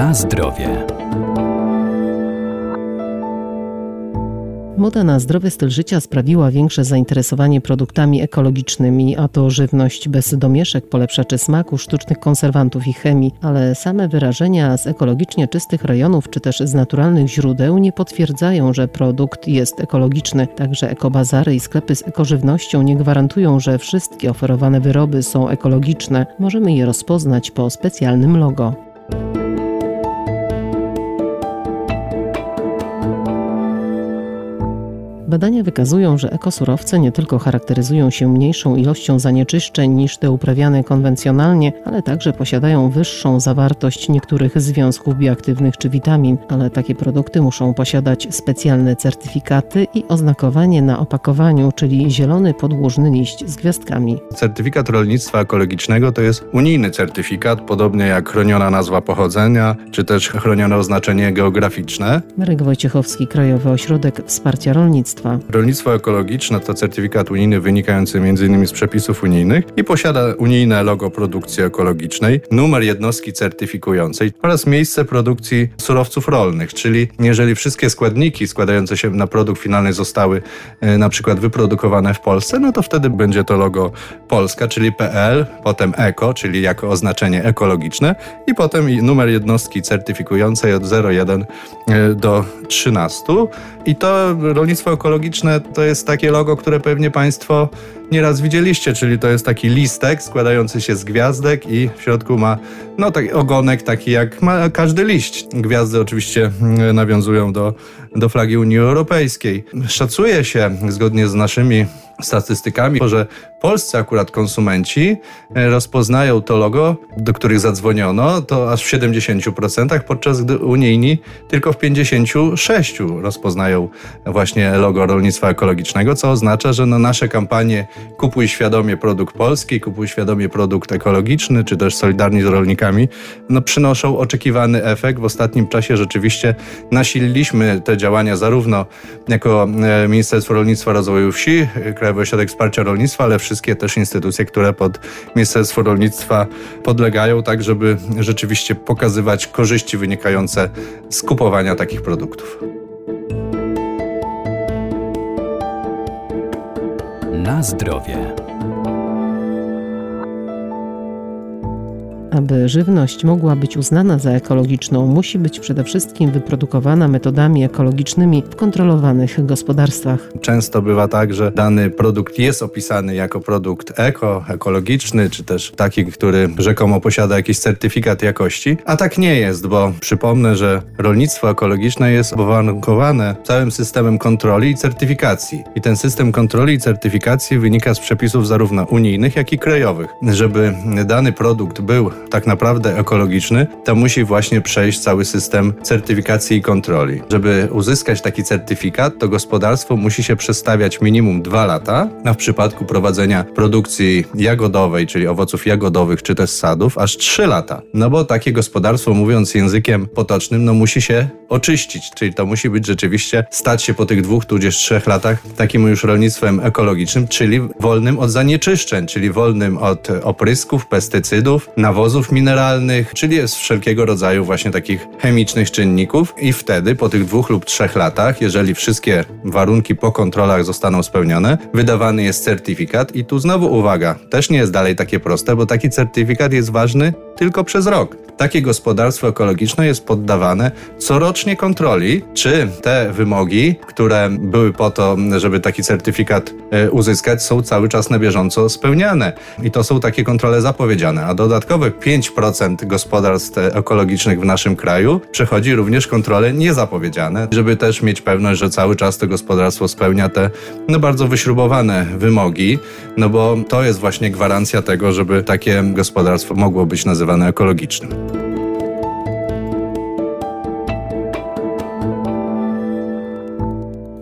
Na zdrowie. Moda na zdrowy styl życia sprawiła większe zainteresowanie produktami ekologicznymi, a to żywność bez domieszek, polepszaczy smaku, sztucznych konserwantów i chemii, ale same wyrażenia z ekologicznie czystych rejonów czy też z naturalnych źródeł nie potwierdzają, że produkt jest ekologiczny. Także ekobazary i sklepy z ekożywnością nie gwarantują, że wszystkie oferowane wyroby są ekologiczne. Możemy je rozpoznać po specjalnym logo. Badania wykazują, że ekosurowce nie tylko charakteryzują się mniejszą ilością zanieczyszczeń niż te uprawiane konwencjonalnie, ale także posiadają wyższą zawartość niektórych związków bioaktywnych czy witamin, ale takie produkty muszą posiadać specjalne certyfikaty i oznakowanie na opakowaniu, czyli zielony podłużny liść z gwiazdkami. Certyfikat rolnictwa ekologicznego to jest unijny certyfikat, podobnie jak chroniona nazwa pochodzenia, czy też chronione oznaczenie geograficzne. Marek Wojciechowski, Krajowy Ośrodek Wsparcia Rolnictwa. Rolnictwo. Ekologiczne to certyfikat unijny wynikający m.in. z przepisów unijnych i posiada unijne logo produkcji ekologicznej, numer jednostki certyfikującej oraz miejsce produkcji surowców rolnych, czyli jeżeli wszystkie składniki składające się na produkt finalny zostały e, na przykład wyprodukowane w Polsce, no to wtedy będzie to logo Polska, czyli PL, potem EKO, czyli jako oznaczenie ekologiczne i potem numer jednostki certyfikującej od 01 e, do 13 i to rolnictwo ekologiczne to jest takie logo, które pewnie Państwo nieraz widzieliście, czyli to jest taki listek składający się z gwiazdek i w środku ma no taki ogonek taki jak ma każdy liść. Gwiazdy oczywiście mm, nawiązują do, do flagi Unii Europejskiej. Szacuje się zgodnie z naszymi statystykami, że polscy akurat konsumenci e, rozpoznają to logo, do których zadzwoniono, to aż w 70%, podczas gdy unijni tylko w 56% rozpoznają właśnie logo rolnictwa ekologicznego, co oznacza, że no nasze kampanie kupuj świadomie produkt polski, kupuj świadomie produkt ekologiczny, czy też solidarni z rolnikami, no przynoszą oczekiwany efekt. W ostatnim czasie rzeczywiście nasililiśmy te działania zarówno jako e, Ministerstwo Rolnictwa Rozwoju Wsi, Krajowy Ośrodek Wsparcia Rolnictwa, ale wszystkie też instytucje, które pod Ministerstwo Rolnictwa podlegają, tak żeby rzeczywiście pokazywać korzyści wynikające z kupowania takich produktów. Na zdrowie. Aby żywność mogła być uznana za ekologiczną, musi być przede wszystkim wyprodukowana metodami ekologicznymi w kontrolowanych gospodarstwach. Często bywa tak, że dany produkt jest opisany jako produkt eko, ekologiczny, czy też taki, który rzekomo posiada jakiś certyfikat jakości, a tak nie jest, bo przypomnę, że rolnictwo ekologiczne jest owarunkowane całym systemem kontroli i certyfikacji. I ten system kontroli i certyfikacji wynika z przepisów zarówno unijnych, jak i krajowych. Żeby dany produkt był tak naprawdę ekologiczny, to musi właśnie przejść cały system certyfikacji i kontroli. Żeby uzyskać taki certyfikat, to gospodarstwo musi się przestawiać minimum dwa lata, a w przypadku prowadzenia produkcji jagodowej, czyli owoców jagodowych czy też sadów, aż trzy lata. No bo takie gospodarstwo, mówiąc językiem potocznym, no musi się oczyścić, czyli to musi być rzeczywiście stać się po tych dwóch tudzież trzech latach takim już rolnictwem ekologicznym, czyli wolnym od zanieczyszczeń, czyli wolnym od oprysków, pestycydów, nawozów, nawozów mineralnych, czyli jest wszelkiego rodzaju właśnie takich chemicznych czynników i wtedy po tych dwóch lub trzech latach, jeżeli wszystkie warunki po kontrolach zostaną spełnione, wydawany jest certyfikat i tu znowu uwaga, też nie jest dalej takie proste, bo taki certyfikat jest ważny tylko przez rok. Takie gospodarstwo ekologiczne jest poddawane corocznie kontroli, czy te wymogi, które były po to, żeby taki certyfikat e, uzyskać, są cały czas na bieżąco spełniane. I to są takie kontrole zapowiedziane. A dodatkowe 5% gospodarstw ekologicznych w naszym kraju przechodzi również kontrole niezapowiedziane, żeby też mieć pewność, że cały czas to gospodarstwo spełnia te no, bardzo wyśrubowane wymogi, no bo to jest właśnie gwarancja tego, żeby takie gospodarstwo mogło być nazywane ekologicznym.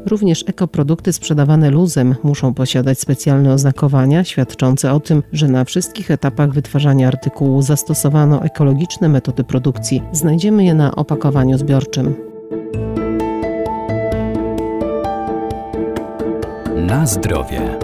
Również ekoprodukty sprzedawane luzem muszą posiadać specjalne oznakowania świadczące o tym, że na wszystkich etapach wytwarzania artykułu zastosowano ekologiczne metody produkcji. Znajdziemy je na opakowaniu zbiorczym. Na zdrowie.